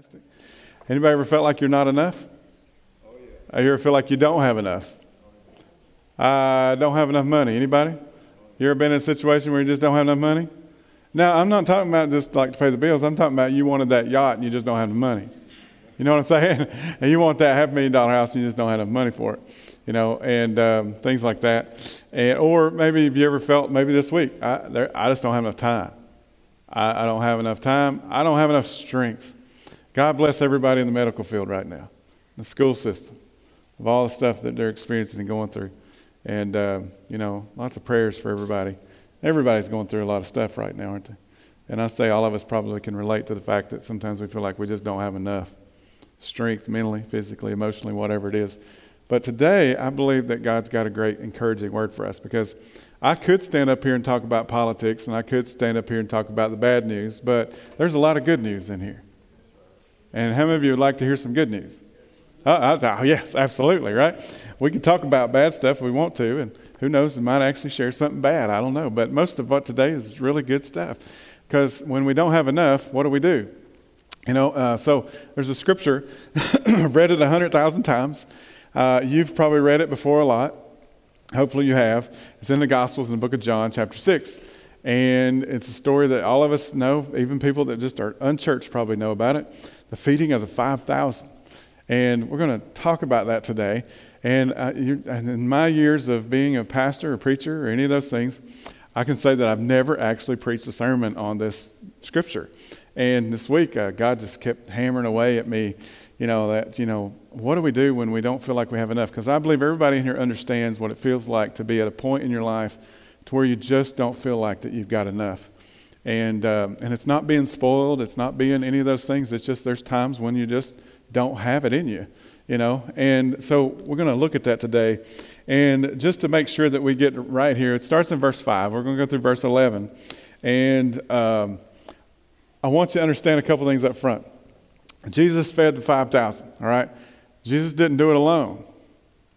Fantastic. Anybody ever felt like you're not enough? Oh, yeah. You ever feel like you don't have enough? I don't have enough money. Anybody? You ever been in a situation where you just don't have enough money? Now, I'm not talking about just like to pay the bills. I'm talking about you wanted that yacht and you just don't have the money. You know what I'm saying? and you want that half million dollar house and you just don't have enough money for it. You know, and um, things like that. And, or maybe have you ever felt maybe this week, I, there, I just don't have enough time. I, I don't have enough time. I don't have enough strength. God bless everybody in the medical field right now, the school system, of all the stuff that they're experiencing and going through. And, uh, you know, lots of prayers for everybody. Everybody's going through a lot of stuff right now, aren't they? And I say all of us probably can relate to the fact that sometimes we feel like we just don't have enough strength mentally, physically, emotionally, whatever it is. But today, I believe that God's got a great encouraging word for us because I could stand up here and talk about politics and I could stand up here and talk about the bad news, but there's a lot of good news in here. And how many of you would like to hear some good news? Uh, oh, yes, absolutely, right? We can talk about bad stuff if we want to, and who knows, we might actually share something bad. I don't know. But most of what today is really good stuff. Because when we don't have enough, what do we do? You know, uh, so there's a scripture, I've read it a hundred thousand times. Uh, you've probably read it before a lot. Hopefully you have. It's in the Gospels in the book of John, chapter 6. And it's a story that all of us know, even people that just are unchurched probably know about it the feeding of the 5,000. And we're going to talk about that today. And, uh, you, in my years of being a pastor or preacher or any of those things, I can say that I've never actually preached a sermon on this scripture. And this week, uh, God just kept hammering away at me, you know, that, you know, what do we do when we don't feel like we have enough? Because I believe everybody in here understands what it feels like to be at a point in your life to where you just don't feel like that you've got enough. And, um, and it's not being spoiled, it's not being any of those things. It's just there's times when you just don't have it in you, you know. And so we're going to look at that today. And just to make sure that we get right here, it starts in verse 5. We're going to go through verse 11. And um, I want you to understand a couple things up front. Jesus fed the 5,000, all right? Jesus didn't do it alone,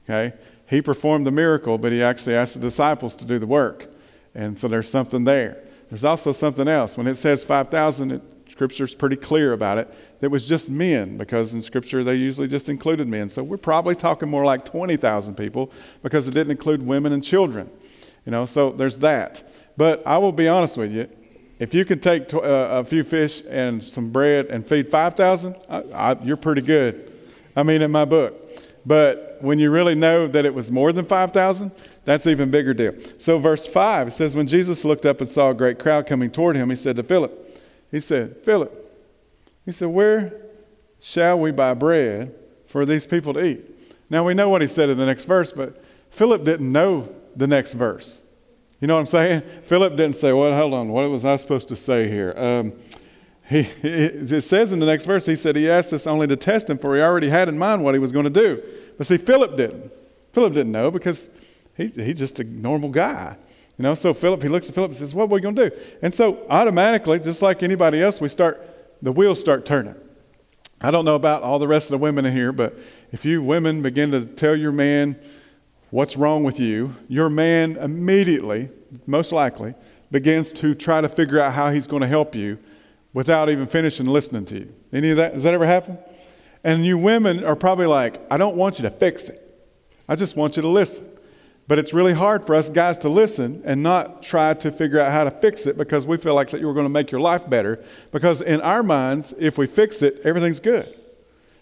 okay? He performed the miracle, but he actually asked the disciples to do the work. And so there's something there. There's also something else. When it says 5,000, Scripture's pretty clear about it. That was just men, because in Scripture they usually just included men. So we're probably talking more like 20,000 people because it didn't include women and children. You know, so there's that. But I will be honest with you. If you can take t- uh, a few fish and some bread and feed 5,000, you're pretty good. I mean, in my book. But when you really know that it was more than 5,000, that's even bigger deal. So verse 5, it says, When Jesus looked up and saw a great crowd coming toward him, he said to Philip, He said, Philip, he said, Where shall we buy bread for these people to eat? Now we know what he said in the next verse, but Philip didn't know the next verse. You know what I'm saying? Philip didn't say, Well, hold on, what was I supposed to say here? Um, he, it says in the next verse, he said he asked us only to test him, for he already had in mind what he was going to do. But see, Philip didn't. Philip didn't know because he, he's just a normal guy. You know, so Philip, he looks at Philip and says, What are we going to do? And so automatically, just like anybody else, we start, the wheels start turning. I don't know about all the rest of the women in here, but if you women begin to tell your man what's wrong with you, your man immediately, most likely, begins to try to figure out how he's going to help you without even finishing listening to you. Any of that? Does that ever happen? And you women are probably like, I don't want you to fix it. I just want you to listen. But it's really hard for us guys to listen and not try to figure out how to fix it because we feel like that you're going to make your life better. Because in our minds, if we fix it, everything's good.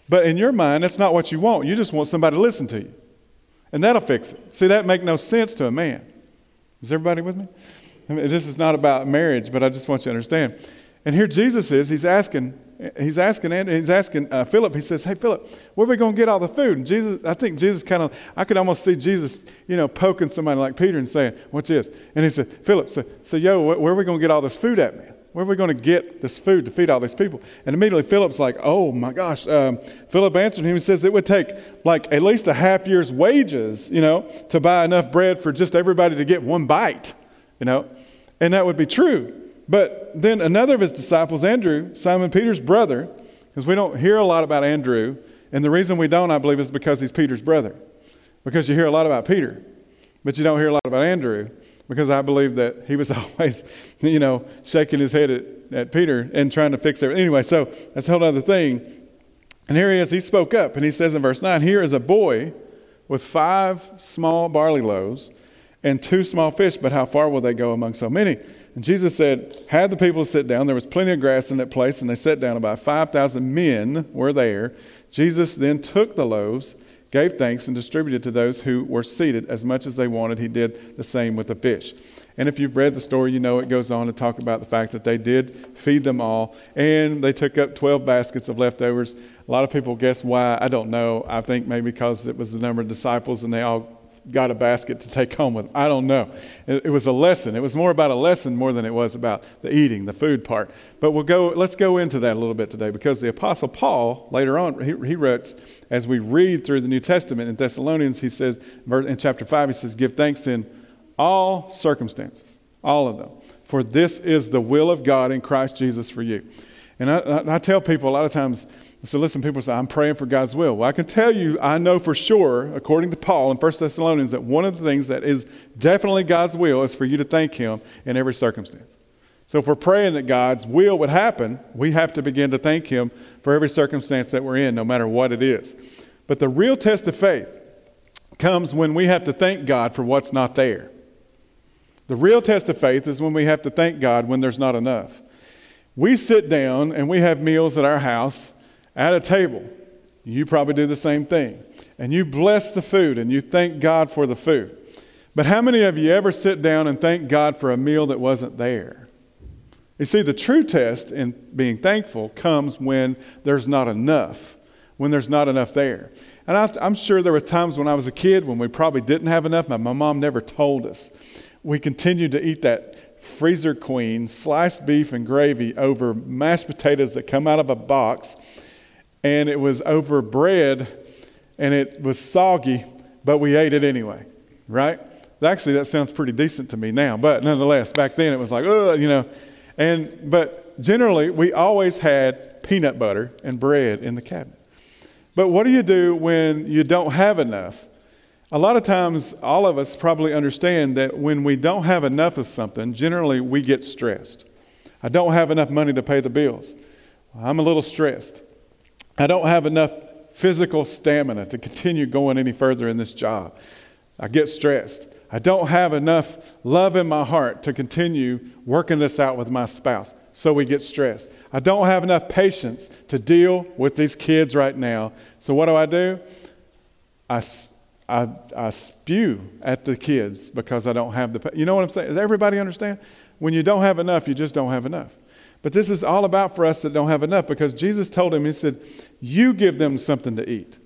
But in your mind, that's not what you want. You just want somebody to listen to you. And that'll fix it. See, that make no sense to a man. Is everybody with me? I mean, this is not about marriage, but I just want you to understand. And here Jesus is, he's asking, he's asking, and he's asking uh, Philip, he says, Hey, Philip, where are we going to get all the food? And Jesus, I think Jesus kind of, I could almost see Jesus, you know, poking somebody like Peter and saying, What's this? And he said, Philip, so, so yo, where are we going to get all this food at, man? Where are we going to get this food to feed all these people? And immediately Philip's like, Oh my gosh. Um, Philip answered him and says, It would take like at least a half year's wages, you know, to buy enough bread for just everybody to get one bite, you know. And that would be true. But then another of his disciples, Andrew, Simon Peter's brother, because we don't hear a lot about Andrew, and the reason we don't, I believe, is because he's Peter's brother. Because you hear a lot about Peter, but you don't hear a lot about Andrew, because I believe that he was always, you know, shaking his head at, at Peter and trying to fix everything. Anyway, so that's a whole other thing. And here he is, he spoke up and he says in verse 9, Here is a boy with five small barley loaves and two small fish, but how far will they go among so many? And Jesus said, Had the people sit down. There was plenty of grass in that place, and they sat down. About 5,000 men were there. Jesus then took the loaves, gave thanks, and distributed to those who were seated as much as they wanted. He did the same with the fish. And if you've read the story, you know it goes on to talk about the fact that they did feed them all, and they took up 12 baskets of leftovers. A lot of people guess why. I don't know. I think maybe because it was the number of disciples and they all got a basket to take home with them. I don't know. It, it, was a lesson. It was more about a lesson more than it was about the eating, the food part. But we'll go, let's go into that a little bit today because the Apostle Paul, later on, he, he writes, as we read through the New Testament in Thessalonians, he says, in chapter 5, he says, Give thanks in all circumstances, all of them. For this is the will of God in Christ Jesus for you. And I, I, I tell people a lot of times, so listen, people say, I'm praying for God's will. Well, I can tell you, I know for sure, according to Paul in 1 Thessalonians, that one of the things that is definitely God's will is for you to thank Him in every circumstance. So if we're praying that God's will would happen, we have to begin to thank Him for every circumstance that we're in, no matter what it is. But the real test of faith comes when we have to thank God for what's not there. The real test of faith is when we have to thank God when there's not enough. We sit down and we have meals at our house at a table, you probably do the same thing. And you bless the food and you thank God for the food. But how many of you ever sit down and thank God for a meal that wasn't there? You see, the true test in being thankful comes when there's not enough, when there's not enough there. And I, am sure there were times when I was a kid when we probably didn't have enough. My, my mom never told us. We continued to eat that freezer queen, sliced beef and gravy over mashed potatoes that come out of a box and it was over bread and it was soggy, but we ate it anyway, right? Actually, that sounds pretty decent to me now, but nonetheless, back then it was like, oh, you know. And but generally, we always had peanut butter and bread in the cabinet. But what do you do when you don't have enough? A lot of times, all of us probably understand that when we don't have enough of something, generally we get stressed. I don't have enough money to pay the bills. I'm a little stressed. I don't have enough physical stamina to continue going any further in this job. I get stressed. I don't have enough love in my heart to continue working this out with my spouse. So we get stressed. I don't have enough patience to deal with these kids right now. So what do I do? I, I, I spew at the kids because I don't have the. You know what I'm saying? Does everybody understand? When you don't have enough, you just don't have enough. But this is all about for us that don't have enough because Jesus told him, He said, You give them something to eat.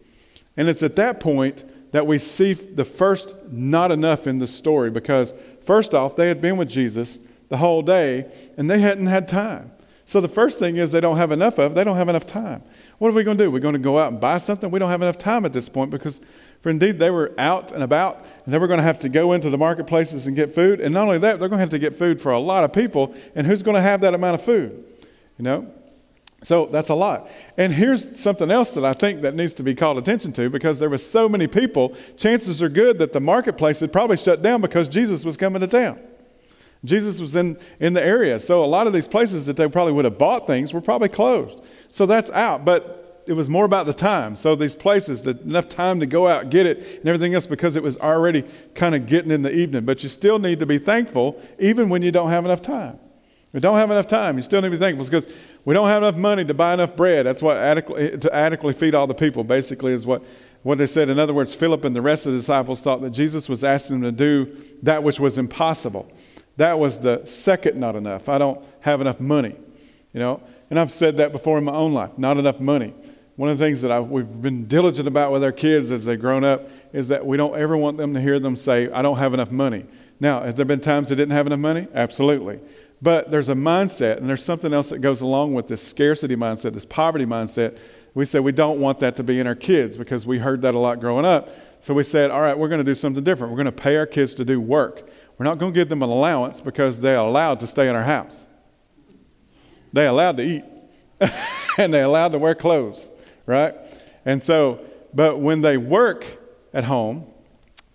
And it's at that point that we see the first not enough in the story because, first off, they had been with Jesus the whole day and they hadn't had time. So the first thing is they don't have enough of, they don't have enough time. What are we going to do? We're going to go out and buy something? We don't have enough time at this point because, for indeed, they were out and about and they were going to have to go into the marketplaces and get food. And not only that, they're going to have to get food for a lot of people. And who's going to have that amount of food? You know? So that's a lot. And here's something else that I think that needs to be called attention to because there were so many people, chances are good that the marketplace had probably shut down because Jesus was coming to town. Jesus was in, in the area. So a lot of these places that they probably would have bought things were probably closed. So that's out. But it was more about the time. So these places, that enough time to go out, get it, and everything else because it was already kind of getting in the evening. But you still need to be thankful even when you don't have enough time. We don't have enough time. You still need to be thankful because we don't have enough money to buy enough bread. That's what adequately, to adequately feed all the people, basically, is what, what they said. In other words, Philip and the rest of the disciples thought that Jesus was asking them to do that which was impossible. That was the second not enough. I don't have enough money, you know. And I've said that before in my own life. Not enough money. One of the things that I've, we've been diligent about with our kids as they've grown up is that we don't ever want them to hear them say, "I don't have enough money." Now, have there been times they didn't have enough money? Absolutely. But there's a mindset, and there's something else that goes along with this scarcity mindset, this poverty mindset. We say we don't want that to be in our kids because we heard that a lot growing up. So we said, all right, we're going to do something different. We're going to pay our kids to do work. We're not going to give them an allowance because they're allowed to stay in our house. They're allowed to eat and they're allowed to wear clothes, right? And so, but when they work at home,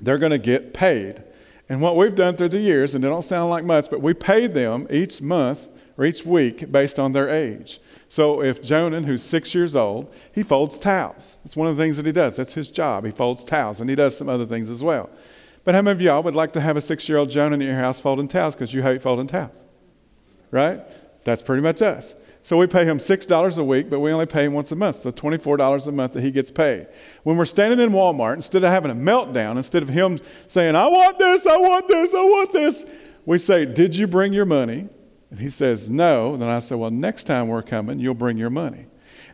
they're going to get paid. And what we've done through the years, and it don't sound like much, but we pay them each month or each week based on their age. So if Jonan, who's six years old, he folds towels. It's one of the things that he does. That's his job. He folds towels, and he does some other things as well. But how many of y'all would like to have a six year old Jonan in your house folding towels because you hate folding towels? Right? That's pretty much us. So we pay him $6 a week, but we only pay him once a month. So $24 a month that he gets paid. When we're standing in Walmart, instead of having a meltdown, instead of him saying, I want this, I want this, I want this, we say, Did you bring your money? And he says, No. And then I say, Well, next time we're coming, you'll bring your money.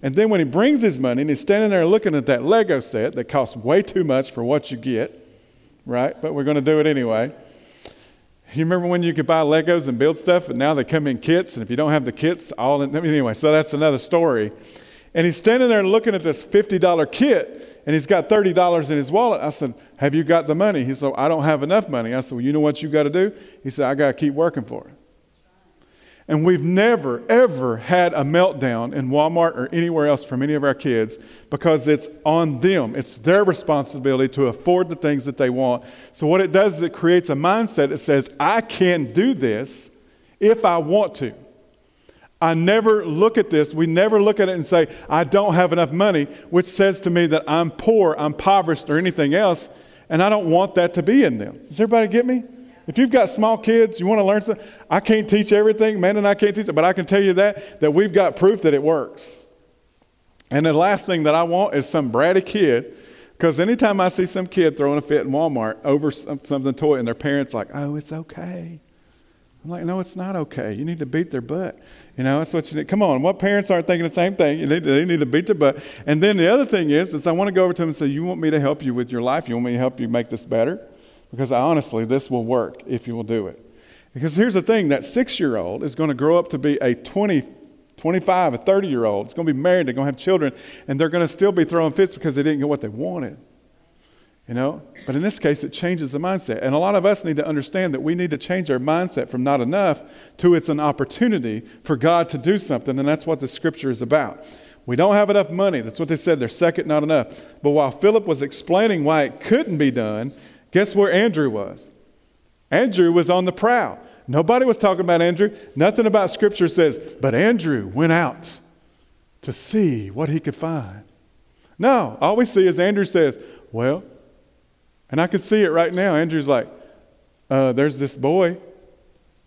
And then when he brings his money and he's standing there looking at that Lego set that costs way too much for what you get, right? But we're going to do it anyway. You remember when you could buy Legos and build stuff, and now they come in kits, and if you don't have the kits, all in, anyway, so that's another story. And he's standing there looking at this $50 kit, and he's got $30 in his wallet. I said, Have you got the money? He said, I don't have enough money. I said, Well, you know what you got to do? He said, I got to keep working for it. And we've never, ever had a meltdown in Walmart or anywhere else from any of our kids because it's on them. It's their responsibility to afford the things that they want. So, what it does is it creates a mindset that says, I can do this if I want to. I never look at this, we never look at it and say, I don't have enough money, which says to me that I'm poor, I'm impoverished, or anything else, and I don't want that to be in them. Does everybody get me? If you've got small kids, you want to learn something, I can't teach everything, man, and I can't teach it, but I can tell you that, that we've got proof that it works. And the last thing that I want is some bratty kid, because anytime I see some kid throwing a fit in Walmart over um, something toy and their parents like, oh, it's okay. I'm like, no, it's not okay. You need to beat their butt. You know, that's what you need. Come on, what parents aren't thinking the same thing? Need to, they need to beat their butt. And then the other thing is, is I want to go over to them and say, you want me to help you with your life? You want me to help you make this better? Because honestly, this will work if you will do it. Because here's the thing that six year old is going to grow up to be a 20, 25, a 30 year old. It's going to be married, they're going to have children, and they're going to still be throwing fits because they didn't get what they wanted. You know? But in this case, it changes the mindset. And a lot of us need to understand that we need to change our mindset from not enough to it's an opportunity for God to do something. And that's what the scripture is about. We don't have enough money. That's what they said. They're second, not enough. But while Philip was explaining why it couldn't be done, Guess where Andrew was? Andrew was on the prowl. Nobody was talking about Andrew. Nothing about Scripture says, but Andrew went out to see what he could find. No, all we see is Andrew says, Well, and I could see it right now. Andrew's like, uh, There's this boy,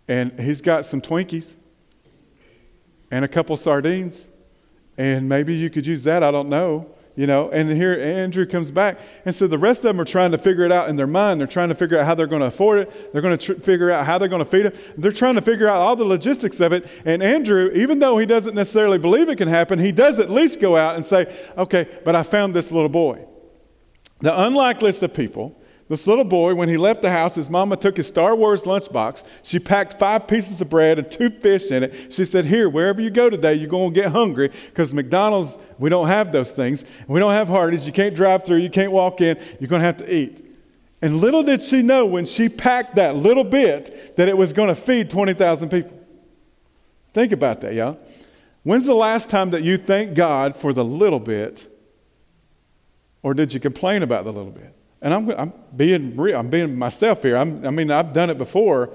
and he's got some Twinkies and a couple sardines, and maybe you could use that. I don't know you know and here andrew comes back. And so the rest of them are trying to figure it out in their mind. They're trying to figure out how they're going to afford it. They're going to tr- figure out how they're going to feed it. They're trying to figure out all the logistics of it. And andrew even though he doesn't necessarily believe it can happen he does at least go out and say okay but i found this little boy. The unlikeliest of people this little boy, when he left the house, his mama took his Star Wars lunchbox. She packed five pieces of bread and two fish in it. She said, Here, wherever you go today, you're going to get hungry because McDonald's, we don't have those things. We don't have Hardee's. You can't drive through. You can't walk in. You're going to have to eat. And little did she know when she packed that little bit that it was going to feed 20,000 people. Think about that, y'all. When's the last time that you thanked God for the little bit, or did you complain about the little bit? And I'm, I'm being real, I'm being myself here. I'm, I mean, I've done it before,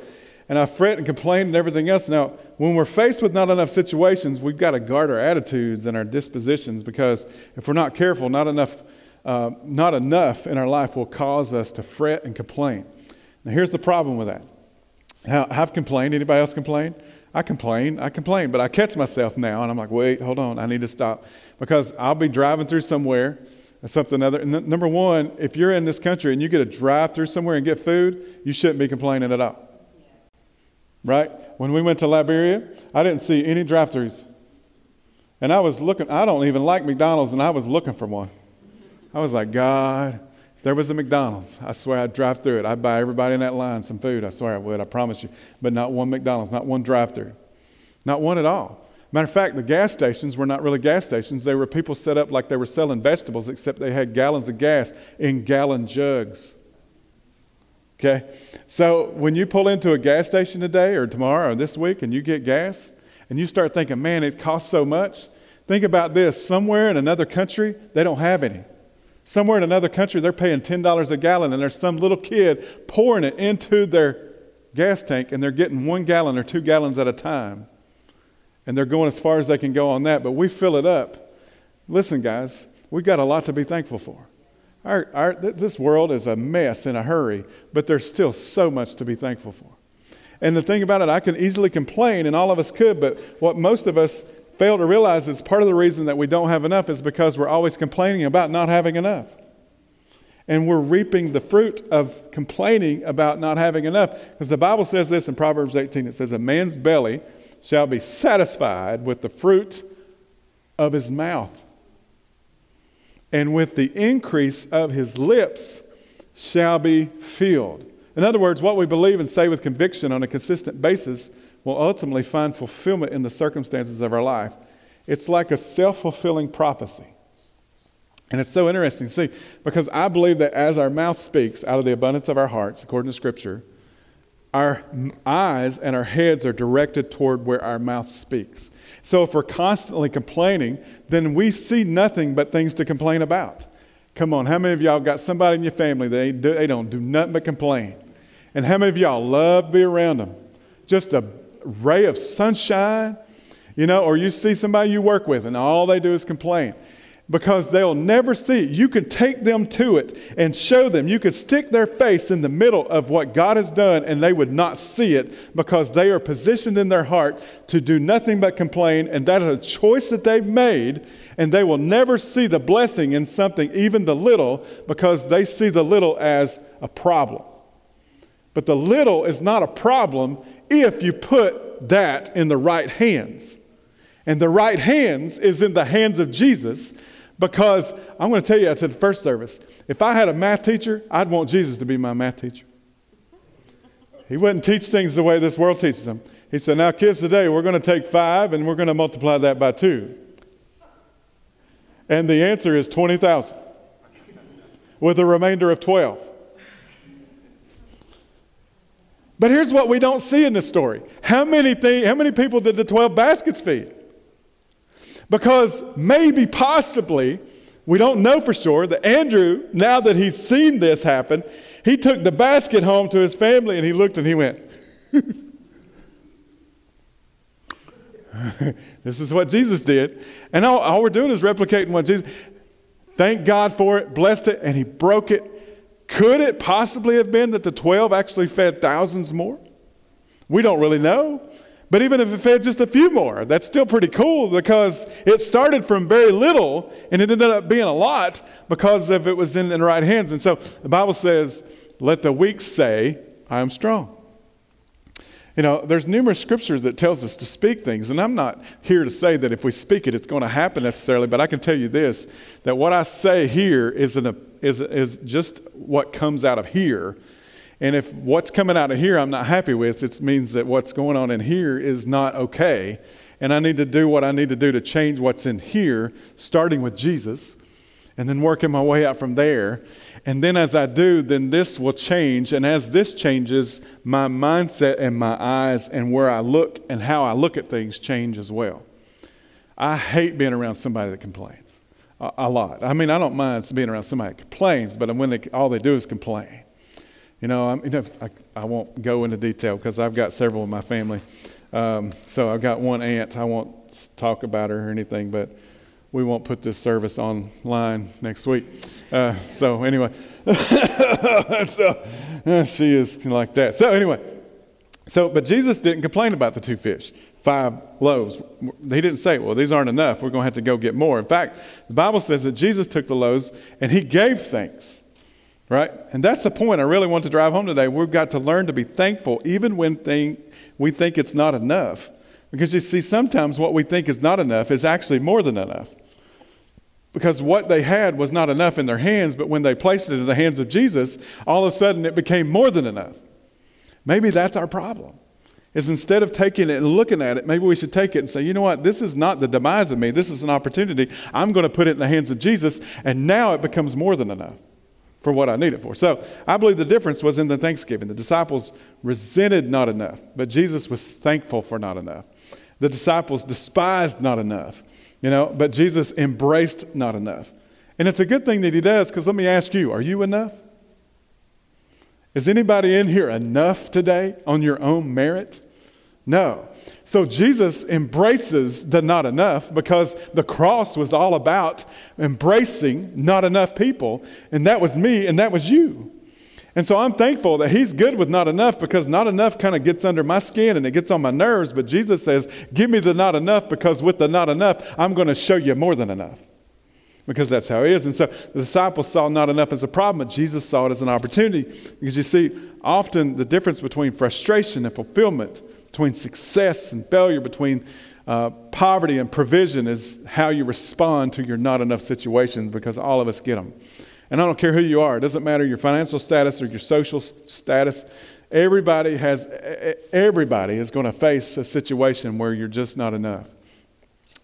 and I fret and complain and everything else. Now, when we're faced with not enough situations, we've got to guard our attitudes and our dispositions because if we're not careful, not enough, uh, not enough in our life will cause us to fret and complain. Now, here's the problem with that. How, I've complained. Anybody else complain? I complain, I complain, but I catch myself now and I'm like, wait, hold on, I need to stop. Because I'll be driving through somewhere something other. And number one, if you're in this country and you get a drive through somewhere and get food, you shouldn't be complaining at all. Right? When we went to Liberia, I didn't see any drive throughs. And I was looking, I don't even like McDonald's, and I was looking for one. I was like, God, there was a McDonald's, I swear I'd drive through it. I'd buy everybody in that line some food. I swear I would, I promise you. But not one McDonald's, not one drive through. Not one at all. Matter of fact, the gas stations were not really gas stations. They were people set up like they were selling vegetables, except they had gallons of gas in gallon jugs. Okay? So when you pull into a gas station today or tomorrow or this week and you get gas and you start thinking, man, it costs so much, think about this. Somewhere in another country, they don't have any. Somewhere in another country, they're paying $10 a gallon, and there's some little kid pouring it into their gas tank, and they're getting one gallon or two gallons at a time. And they're going as far as they can go on that, but we fill it up. Listen, guys, we've got a lot to be thankful for. Our, our, this world is a mess in a hurry, but there's still so much to be thankful for. And the thing about it, I can easily complain, and all of us could, but what most of us fail to realize is part of the reason that we don't have enough is because we're always complaining about not having enough. And we're reaping the fruit of complaining about not having enough. Because the Bible says this in Proverbs 18 it says, A man's belly shall be satisfied with the fruit of his mouth and with the increase of his lips shall be filled. In other words, what we believe and say with conviction on a consistent basis will ultimately find fulfillment in the circumstances of our life. It's like a self fulfilling prophecy. And it's so interesting see because I believe that as our mouth speaks out of the abundance of our hearts, according to Scripture, our eyes and our heads are directed toward where our mouth speaks. So if we're constantly complaining, then we see nothing but things to complain about. Come on, how many of y'all got somebody in your family they, do, they don't do nothing but complain? And how many of y'all love to be around them? Just a ray of sunshine, you know, or you see somebody you work with and all they do is complain because they'll never see it. You can take them to it and show them. You could stick their face in the middle of what God has done and they would not see it because they are positioned in their heart to do nothing but complain. And that is a choice that they've made. And they will never see the blessing in something, even the little, because they see the little as a problem. But the little is not a problem if you put that in the right hands. And the right hands is in the hands of Jesus because I'm going to tell you, I said the first service, if I had a math teacher, I'd want Jesus to be my math teacher. He wouldn't teach things the way this world teaches them. He said, Now, kids, today we're going to take five and we're going to multiply that by two. And the answer is 20,000 with a remainder of 12. But here's what we don't see in this story. How many, th- how many people did the 12 baskets feed? Because maybe, possibly, we don't know for sure that Andrew, now that he's seen this happen, he took the basket home to his family and he looked and he went, This is what Jesus did. And all, all we're doing is replicating what Jesus. Thank God for it, blessed it, and he broke it. Could it possibly have been that the 12 actually fed thousands more? We don't really know. But even if it fed just a few more, that's still pretty cool because it started from very little and it ended up being a lot because of it was in the right hands. And so the Bible says, let the weak say, I am strong. You know, there's numerous scriptures that tells us to speak things, and I'm not here to say that if we speak it, it's going to happen necessarily, but I can tell you this, that what I say here is, an, is, is just what comes out of here and if what's coming out of here I'm not happy with, it means that what's going on in here is not okay. And I need to do what I need to do to change what's in here, starting with Jesus, and then working my way out from there. And then as I do, then this will change. And as this changes, my mindset and my eyes and where I look and how I look at things change as well. I hate being around somebody that complains a, a lot. I mean, I don't mind being around somebody that complains, but when they, all they do is complain. You know, I, mean, I, I won't go into detail because I've got several in my family. Um, so I've got one aunt. I won't talk about her or anything, but we won't put this service online next week. Uh, so anyway, so uh, she is like that. So anyway, so but Jesus didn't complain about the two fish, five loaves. He didn't say, "Well, these aren't enough. We're going to have to go get more." In fact, the Bible says that Jesus took the loaves and he gave thanks. Right? And that's the point I really want to drive home today. We've got to learn to be thankful even when thing, we think it's not enough. Because you see, sometimes what we think is not enough is actually more than enough. Because what they had was not enough in their hands, but when they placed it in the hands of Jesus, all of a sudden it became more than enough. Maybe that's our problem. Is instead of taking it and looking at it, maybe we should take it and say, you know what, this is not the demise of me. This is an opportunity. I'm going to put it in the hands of Jesus, and now it becomes more than enough for what I need it for. So I believe the difference was in the thanksgiving. The disciples resented not enough, but Jesus was thankful for not enough. The disciples despised not enough, you know, but Jesus embraced not enough. And it's a good thing that He does because let me ask you are you enough? Is anybody in here enough today on your own merit? No. So Jesus embraces the not enough because the cross was all about embracing not enough people. And that was me and that was you. And so I'm thankful that he's good with not enough because not enough kind of gets under my skin and it gets on my nerves. But Jesus says, Give me the not enough because with the not enough, I'm going to show you more than enough. Because that's how he is. And so the disciples saw not enough as a problem, but Jesus saw it as an opportunity. Because you see, often the difference between frustration and fulfillment, between success and failure, between uh, poverty and provision is how you respond to your not enough situations because all of us get them. And I don't care who you are, it doesn't matter your financial status or your social status. Everybody has everybody is going to face a situation where you're just not enough.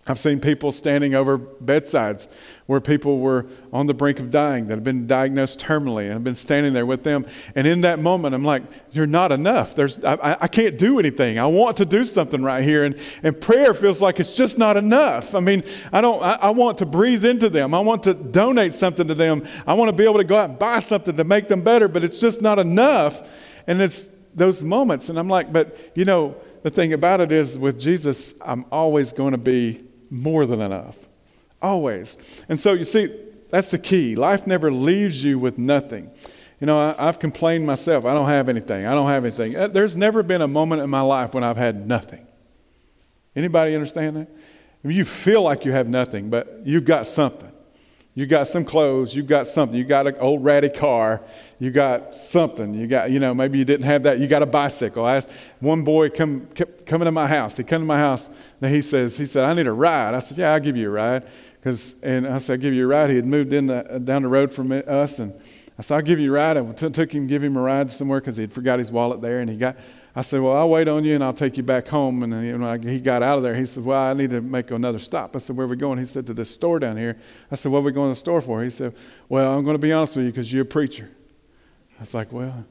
I've seen people standing over bedsides where people were on the brink of dying that have been diagnosed terminally and I've been standing there with them. And in that moment, I'm like, you're not enough. There's, I, I can't do anything. I want to do something right here. And, and prayer feels like it's just not enough. I mean, I don't, I, I want to breathe into them. I want to donate something to them. I want to be able to go out and buy something to make them better, but it's just not enough. And it's those moments. And I'm like, but you know, the thing about it is with Jesus, I'm always going to be more than enough. Always. And so you see, that's the key. Life never leaves you with nothing. You know, I, have complained myself. I don't have anything. I don't have anything. Uh, there's never been a moment in my life when I've had nothing. Anybody understand that? I mean, you feel like you have nothing, but you've got something. You got some clothes, you got something, you got an old ratty car, you got something, you got, you know, maybe you didn't have that, you got a bicycle. I one boy come kept coming to my house. He come to my house and he says, he said, I need a ride. I said, Yeah, I'll give you a ride. Cause, and I said, I'll give you a ride. He had moved in the, down the road from us and I said, I'll give you a ride. I t- took him, give him a ride somewhere because he forgot his wallet there and he got, I said, Well, I'll wait on you and I'll take you back home. And you know, he got out of there. He said, Well, I need to make another stop. I said, Where are we going? He said, To this store down here. I said, What are we going to the store for? He said, Well, I'm going to be honest with you because you're a preacher. I was like, Well,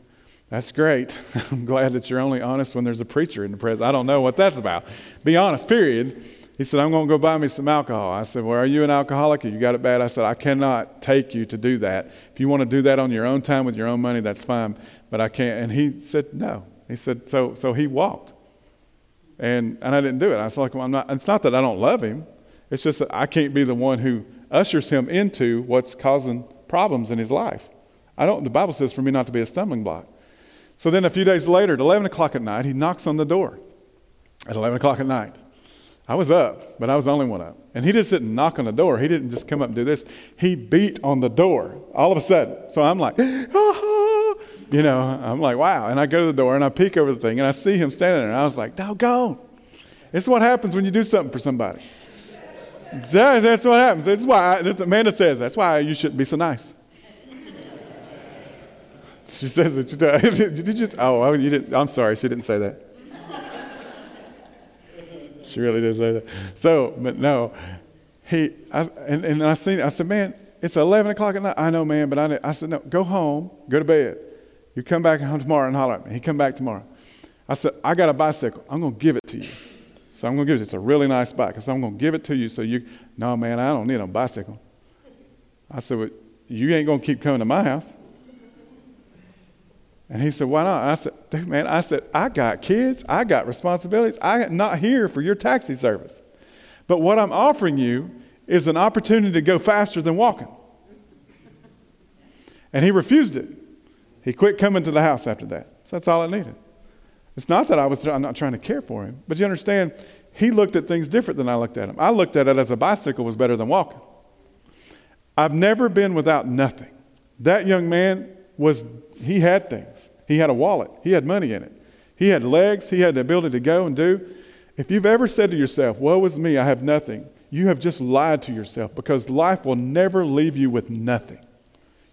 that's great. I'm glad that you're only honest when there's a preacher in the presence. I don't know what that's about. Be honest, period. He said, I'm going to go buy me some alcohol. I said, Well, are you an alcoholic? You got it bad? I said, I cannot take you to do that. If you want to do that on your own time with your own money, that's fine. But I can't. And he said, No. He said, so, so he walked. And, and I didn't do it. I was like, well, I'm not, it's not that I don't love him. It's just that I can't be the one who ushers him into what's causing problems in his life. I don't, the Bible says for me not to be a stumbling block. So then a few days later, at 11 o'clock at night, he knocks on the door. At 11 o'clock at night. I was up, but I was the only one up. And he just didn't knock on the door. He didn't just come up and do this. He beat on the door all of a sudden. So I'm like, you know, I'm like, wow. And I go to the door and I peek over the thing and I see him standing there. And I was like, doggone. Is what happens when you do something for somebody. That, that's what happens. That's why, I, this, Amanda says, that's why you shouldn't be so nice. She says it. Did you just, oh, you didn't, I'm sorry, she didn't say that. She really did say that. So, but no, he, I, and, and I seen, I said, man, it's 11 o'clock at night. I know, man, but I, I said, no, go home, go to bed. You come back home tomorrow and holler at me. He come back tomorrow. I said, I got a bicycle. I'm going to give it to you. So I'm going to give it. It's a really nice bike. I said, I'm going to give it to you so you, no, man, I don't need a bicycle. I said, well, you ain't going to keep coming to my house. And he said, why not? I said, dude, man, I said, I got kids. I got responsibilities. I'm not here for your taxi service. But what I'm offering you is an opportunity to go faster than walking. And he refused it. He quit coming to the house after that. So that's all I needed. It's not that I was I'm not trying to care for him, but you understand, he looked at things different than I looked at him. I looked at it as a bicycle was better than walking. I've never been without nothing. That young man was, he had things. He had a wallet, he had money in it. He had legs, he had the ability to go and do. If you've ever said to yourself, Woe is me, I have nothing, you have just lied to yourself because life will never leave you with nothing.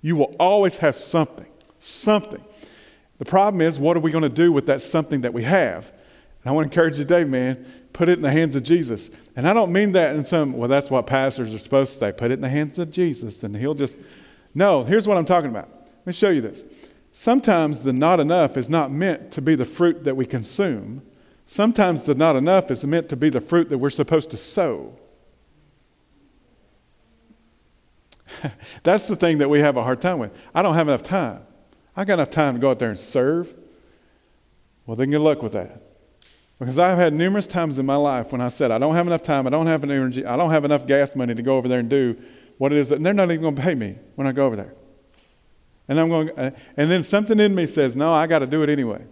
You will always have something something. The problem is, what are we going to do with that something that we have? And I want to encourage you today, man, put it in the hands of Jesus. And I don't mean that in some, well, that's what pastors are supposed to say. Put it in the hands of Jesus, and he'll just. No, here's what I'm talking about. Let me show you this. Sometimes the not enough is not meant to be the fruit that we consume. Sometimes the not enough is meant to be the fruit that we're supposed to sow. That's the thing that we have a hard time with. I don't have enough time. I got enough time to go out there and serve. Well, then good luck with that. Because I've had numerous times in my life when I said, I don't have enough time, I don't have enough energy, I don't have enough gas money to go over there and do what it is, and they're not even going to pay me when I go over there. And I'm going, uh, and then something in me says, no, I got to do it anyway.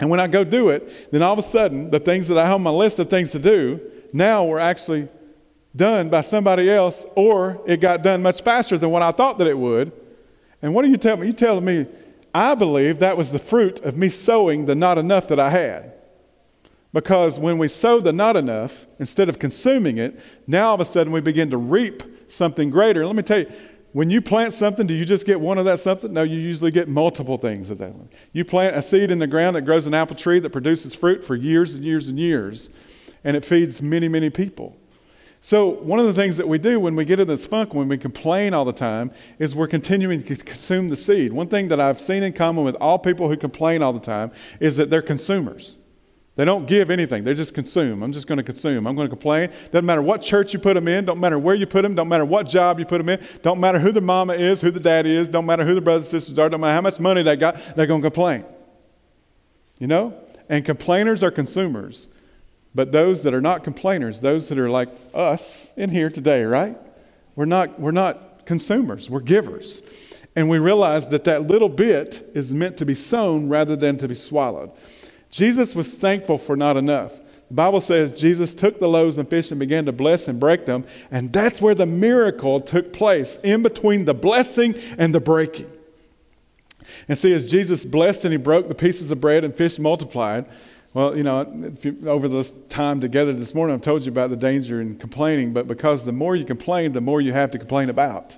And when I go do it, then all of a sudden, the things that I have on my list of things to do now were actually done by somebody else, or it got done much faster than what I thought that it would. And what are you telling me? You're telling me I believe that was the fruit of me sowing the not enough that I had. Because when we sow the not enough, instead of consuming it, now all of a sudden we begin to reap something greater. And let me tell you, when you plant something, do you just get one of that something? No, you usually get multiple things of that. You plant a seed in the ground that grows an apple tree that produces fruit for years and years and years, and it feeds many, many people. So, one of the things that we do when we get in this funk, when we complain all the time, is we're continuing to consume the seed. One thing that I've seen in common with all people who complain all the time is that they're consumers. They don't give anything. They just consume. I'm just going to consume. I'm going to complain. Doesn't matter what church you put them in. Don't matter where you put them. Don't matter what job you put them in. Don't matter who the mama is, who the daddy is. Don't matter who the brothers and sisters are. Don't matter how much money they got. They're going to complain. You know? And complainers are consumers. But those that are not complainers, those that are like us in here today, right? We're not, we're not consumers. We're givers. And we realize that that little bit is meant to be sown rather than to be swallowed. Jesus was thankful for not enough. The Bible says Jesus took the loaves and fish and began to bless and break them, and that's where the miracle took place, in between the blessing and the breaking. And see, as Jesus blessed and he broke the pieces of bread and fish multiplied, well, you know, you, over this time together this morning, I've told you about the danger in complaining, but because the more you complain, the more you have to complain about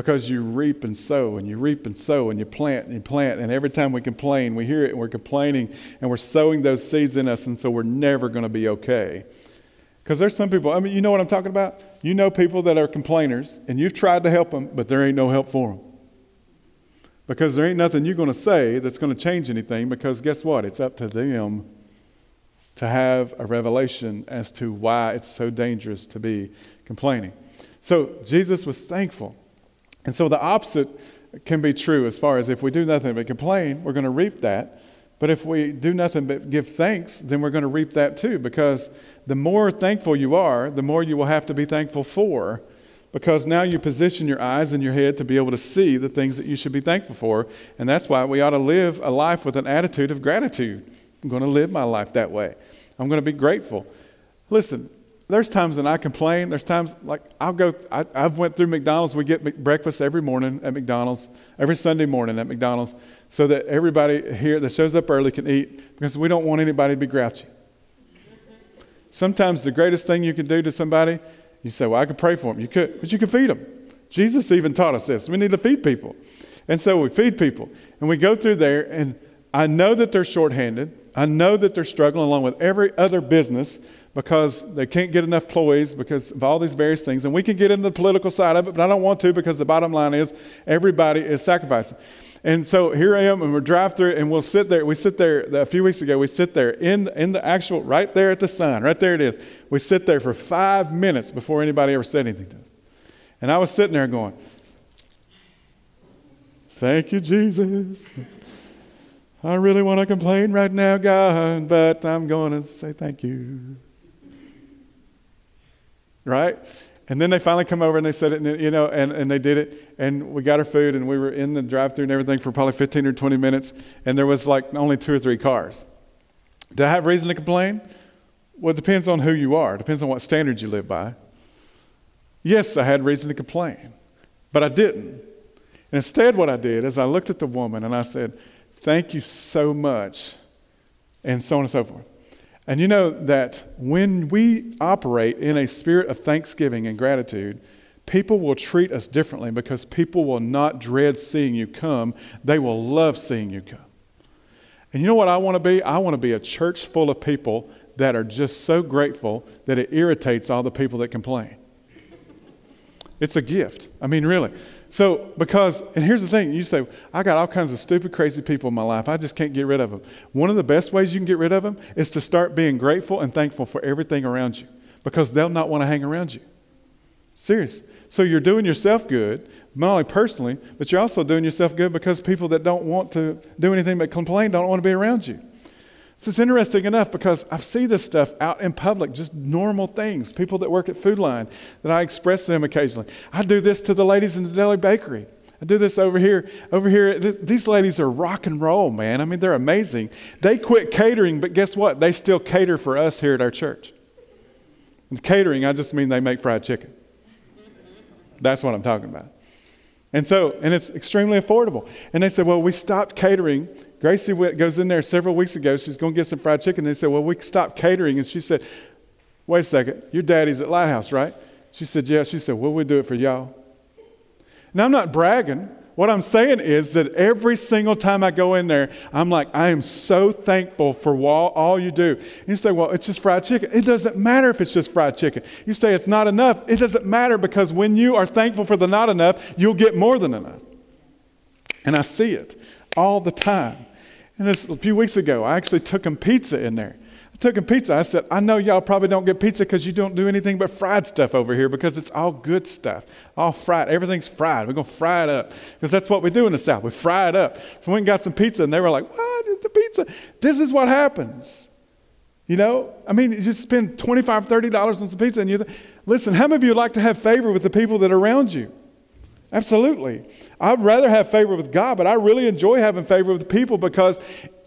because you reap and sow and you reap and sow and you plant and you plant and every time we complain we hear it and we're complaining and we're sowing those seeds in us and so we're never going to be okay. Because there's some people i mean you know what i'm talking about? You know people that are complainers and you've tried to help them but there ain't no help for them because there ain't nothing you're going to say that's going to change anything because guess what? It's up to them to have a revelation as to why it's so dangerous to be complaining. So jesus was thankful and so the opposite can be true as far as if we do nothing but complain, we're going to reap that. But if we do nothing but give thanks, then we're going to reap that too, because the more thankful you are, the more you will have to be thankful for, because now you position your eyes and your head to be able to see the things that you should be thankful for. And that's why we ought to live a life with an attitude of gratitude. I'm going to live my life that way. I'm going to be grateful. Listen, there's times when I complain. There's times like I'll go. I, have went through McDonald's. We get breakfast every morning at McDonald's, every Sunday morning at McDonald's, so that everybody here that shows up early can eat because we don't want anybody to be grouchy. Sometimes the greatest thing you can do to somebody, you say, "Well, I could pray for them." You could, but you can feed them. Jesus even taught us this. We need to feed people, and so we feed people, and we go through there, and I know that they're shorthanded. I know that they're struggling along with every other business because they can't get enough employees because of all these various things. And we can get into the political side of it, but I don't want to because the bottom line is everybody is sacrificing. And so here I am, and we're drive through, and we'll sit there. We sit there a few weeks ago. We sit there in in the actual right there at the sign, right there it is. We sit there for five minutes before anybody ever said anything to us. And I was sitting there going, "Thank you, Jesus." I really want to complain right now, God, but I'm going to say thank you right? And then they finally come over and they said it, and, you know, and, and they did it. And we got our food, and we were in the drive through and everything for probably 15 or 20 minutes. And there was like only two or three cars. Do I have reason to complain? Well, it depends on who you are, it depends on what standards you live by. Yes, I had reason to complain, but I didn't. And instead, what I did is I looked at the woman and I said, Thank you so much, and so on and so forth. And you know that when we operate in a spirit of thanksgiving and gratitude, people will treat us differently because people will not dread seeing you come. They will love seeing you come. And you know what I want to be? I want to be a church full of people that are just so grateful that it irritates all the people that complain. It's a gift. I mean, really. So, because, and here's the thing you say, I got all kinds of stupid, crazy people in my life. I just can't get rid of them. One of the best ways you can get rid of them is to start being grateful and thankful for everything around you because they'll not want to hang around you. Serious. So you're doing yourself good, not only personally, but you're also doing yourself good because people that don't want to do anything but complain don't want to be around you. So it's interesting enough because I see this stuff out in public, just normal things. People that work at Food Lion, that I express them occasionally. I do this to the ladies in the deli bakery. I do this over here. Over here, th- these ladies are rock and roll, man. I mean, they're amazing. They quit catering, but guess what? They still cater for us here at our church. And catering, I just mean they make fried chicken. That's what I'm talking about. And so, and it's extremely affordable. And they said, well, we stopped catering Gracie went, goes in there several weeks ago. She's going to get some fried chicken. They said, Well, we stopped catering. And she said, Wait a second. Your daddy's at Lighthouse, right? She said, Yeah. She said, Well, we do it for y'all. Now, I'm not bragging. What I'm saying is that every single time I go in there, I'm like, I am so thankful for all, all you do. And you say, well, it's just fried chicken. It doesn't matter if it's just fried chicken. You say it's not enough. It doesn't matter because when you are thankful for the not enough, you'll get more than enough. And I see it all the time. And this a few weeks ago, I actually took them pizza in there. I took them pizza. I said, I know y'all probably don't get pizza because you don't do anything but fried stuff over here because it's all good stuff, all fried. Everything's fried. We're going to fry it up because that's what we do in the South. We fry it up. So we got some pizza, and they were like, What is the pizza? This is what happens. You know, I mean, you just spend $25, $30 on some pizza, and you listen, how many of you like to have favor with the people that are around you? Absolutely. I'd rather have favor with God, but I really enjoy having favor with people because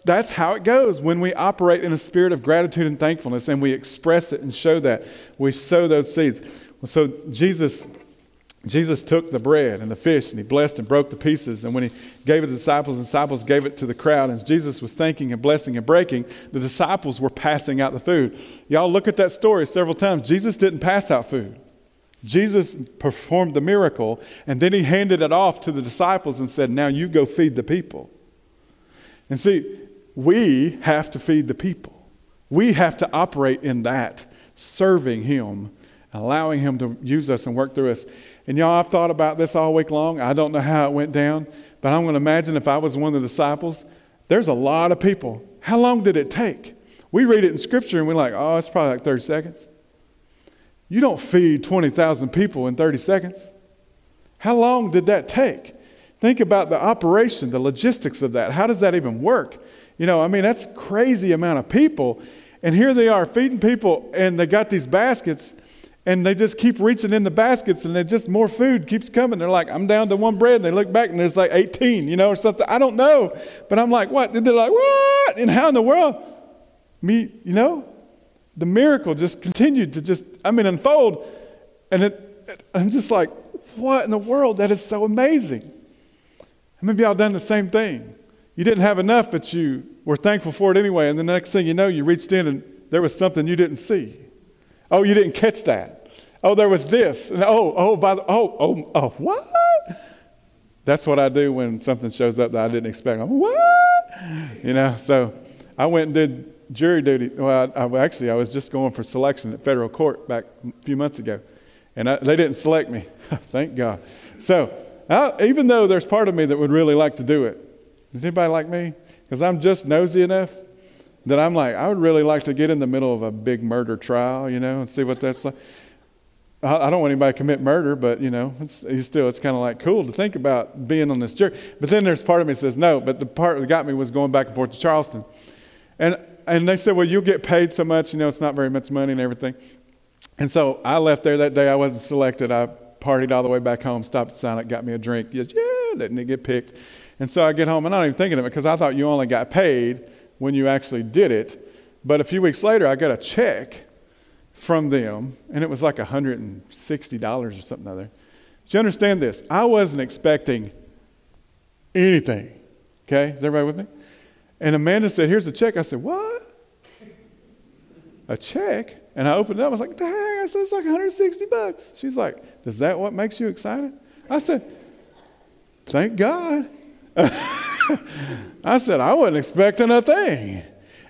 that's how it goes when we operate in a spirit of gratitude and thankfulness and we express it and show that. We sow those seeds. So Jesus Jesus took the bread and the fish and he blessed and broke the pieces. And when he gave it to the disciples, the disciples gave it to the crowd. As Jesus was thanking and blessing and breaking, the disciples were passing out the food. Y'all look at that story several times. Jesus didn't pass out food. Jesus performed the miracle, and then he handed it off to the disciples and said, Now you go feed the people. And see, we have to feed the people. We have to operate in that, serving him, allowing him to use us and work through us. And y'all, I've thought about this all week long. I don't know how it went down, but I'm going to imagine if I was one of the disciples, there's a lot of people. How long did it take? We read it in Scripture and we're like, oh, it's probably like 30 seconds. You don't feed 20,000 people in 30 seconds. How long did that take? Think about the operation, the logistics of that. How does that even work? You know, I mean, that's crazy amount of people. And here they are feeding people, and they got these baskets, and they just keep reaching in the baskets, and they just more food keeps coming. They're like, I'm down to one bread, and they look back, and there's like 18, you know, or something. I don't know. But I'm like, what? And they're like, what? And how in the world? Me, you know? The miracle just continued to just, I mean, unfold. And it, I'm just like, what in the world? That is so amazing. Many of y'all done the same thing? You didn't have enough, but you were thankful for it anyway. And the next thing you know, you reached in and there was something you didn't see. Oh, you didn't catch that. Oh, there was this. And oh, oh, by the, oh, oh, oh, what? That's what I do when something shows up that I didn't expect. I'm, what? You know, so I went and did jury duty. Well, I, I, actually, I was just going for selection at federal court back a few months ago, and I, they didn't select me. Thank God. So, I, even though there's part of me that would really like to do it, does anybody like me? Because I'm just nosy enough that I'm like, I would really like to get in the middle of a big murder trial, you know, and see what that's like. I don't want anybody to commit murder, but you know, it's, still, it's kind of like cool to think about being on this jury. But then there's part of me that says no. But the part that got me was going back and forth to Charleston, and and they said, well, you'll get paid so much, you know, it's not very much money and everything. And so I left there that day. I wasn't selected. I partied all the way back home, stopped at Silent, got me a drink. Yeah, didn't get picked. And so I get home, and I'm not even thinking of it because I thought you only got paid when you actually did it. But a few weeks later, I got a check from them, and it was like $160 or something other. Do you understand this? I wasn't expecting anything. Okay? Is everybody with me? And Amanda said, Here's a check. I said, What? A check? And I opened it up. I was like, Dang, I said, It's like 160 bucks. She's like, Does that what makes you excited? I said, Thank God. I said, I wasn't expecting a thing.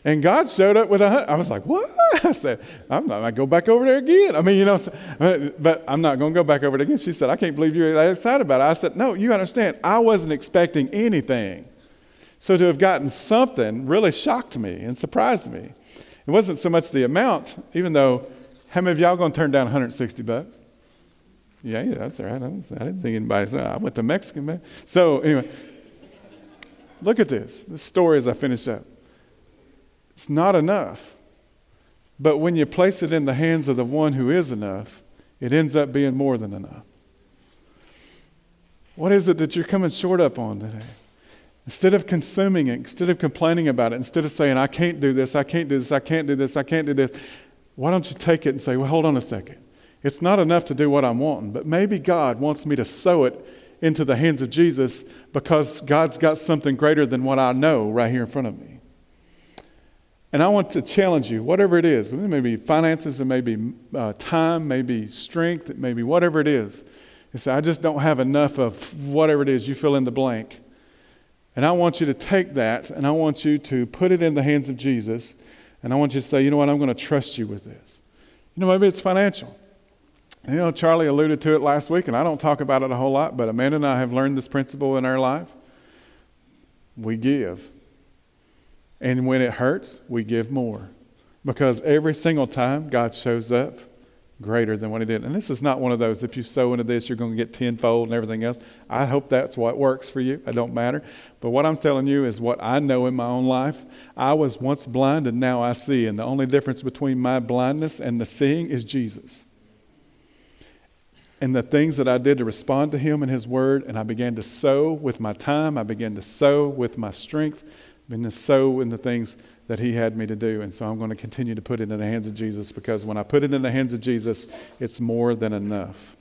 And God showed up with a hundred. I was like, what? I said, I'm not going to go back over there again. I mean, you know, but I'm not going to go back over there again. She said, I can't believe you're that excited about it. I said, no, you understand. I wasn't expecting anything. So to have gotten something really shocked me and surprised me. It wasn't so much the amount, even though how many of y'all going to turn down 160 bucks? Yeah, yeah, that's all right. I, was, I didn't think anybody said uh, I went to Mexican, man. So anyway, look at this. This story as I finish up. It's not enough. But when you place it in the hands of the one who is enough, it ends up being more than enough. What is it that you're coming short up on today? Instead of consuming it, instead of complaining about it, instead of saying, I can't do this, I can't do this, I can't do this, I can't do this, why don't you take it and say, well, hold on a second. It's not enough to do what I'm wanting, but maybe God wants me to sow it into the hands of Jesus because God's got something greater than what I know right here in front of me. And I want to challenge you, whatever it is, it may be finances, it may be uh, time, maybe strength, it may be whatever it is. You say, I just don't have enough of whatever it is, you fill in the blank. And I want you to take that and I want you to put it in the hands of Jesus. And I want you to say, you know what, I'm going to trust you with this. You know, maybe it's financial. You know, Charlie alluded to it last week, and I don't talk about it a whole lot, but Amanda and I have learned this principle in our life. We give. And when it hurts, we give more. Because every single time God shows up, greater than what he did. And this is not one of those, if you sow into this, you're going to get tenfold and everything else. I hope that's what works for you. It don't matter. But what I'm telling you is what I know in my own life. I was once blind and now I see. And the only difference between my blindness and the seeing is Jesus. And the things that I did to respond to him and his word, and I began to sow with my time, I began to sow with my strength, I began to sow in the things that He had me to do. And so I'm going to continue to put it in the hands of Jesus because when I put it in the hands of Jesus, it's more than enough.